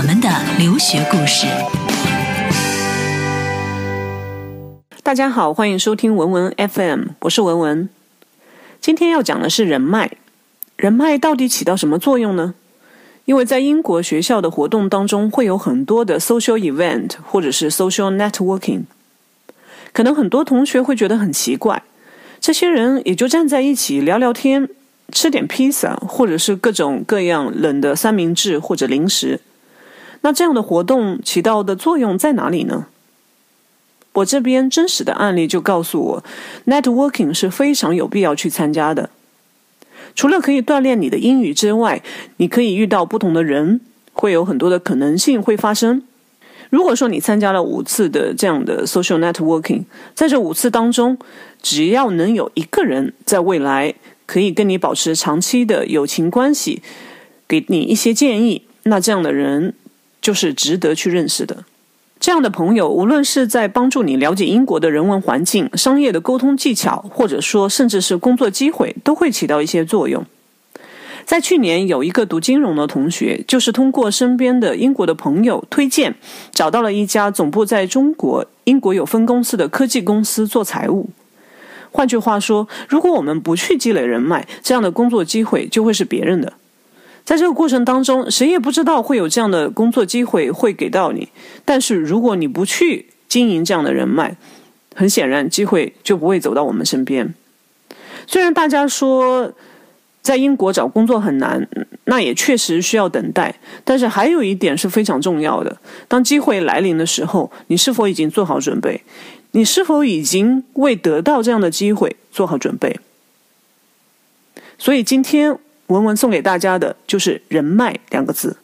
我们的留学故事。大家好，欢迎收听文文 FM，我是文文。今天要讲的是人脉，人脉到底起到什么作用呢？因为在英国学校的活动当中，会有很多的 social event 或者是 social networking，可能很多同学会觉得很奇怪，这些人也就站在一起聊聊天。吃点披萨，或者是各种各样冷的三明治或者零食，那这样的活动起到的作用在哪里呢？我这边真实的案例就告诉我，networking 是非常有必要去参加的。除了可以锻炼你的英语之外，你可以遇到不同的人，会有很多的可能性会发生。如果说你参加了五次的这样的 social networking，在这五次当中，只要能有一个人在未来。可以跟你保持长期的友情关系，给你一些建议，那这样的人就是值得去认识的。这样的朋友，无论是在帮助你了解英国的人文环境、商业的沟通技巧，或者说甚至是工作机会，都会起到一些作用。在去年，有一个读金融的同学，就是通过身边的英国的朋友推荐，找到了一家总部在中国、英国有分公司的科技公司做财务。换句话说，如果我们不去积累人脉，这样的工作机会就会是别人的。在这个过程当中，谁也不知道会有这样的工作机会会给到你。但是如果你不去经营这样的人脉，很显然机会就不会走到我们身边。虽然大家说在英国找工作很难，那也确实需要等待。但是还有一点是非常重要的：当机会来临的时候，你是否已经做好准备？你是否已经为得到这样的机会做好准备？所以今天文文送给大家的就是“人脉”两个字。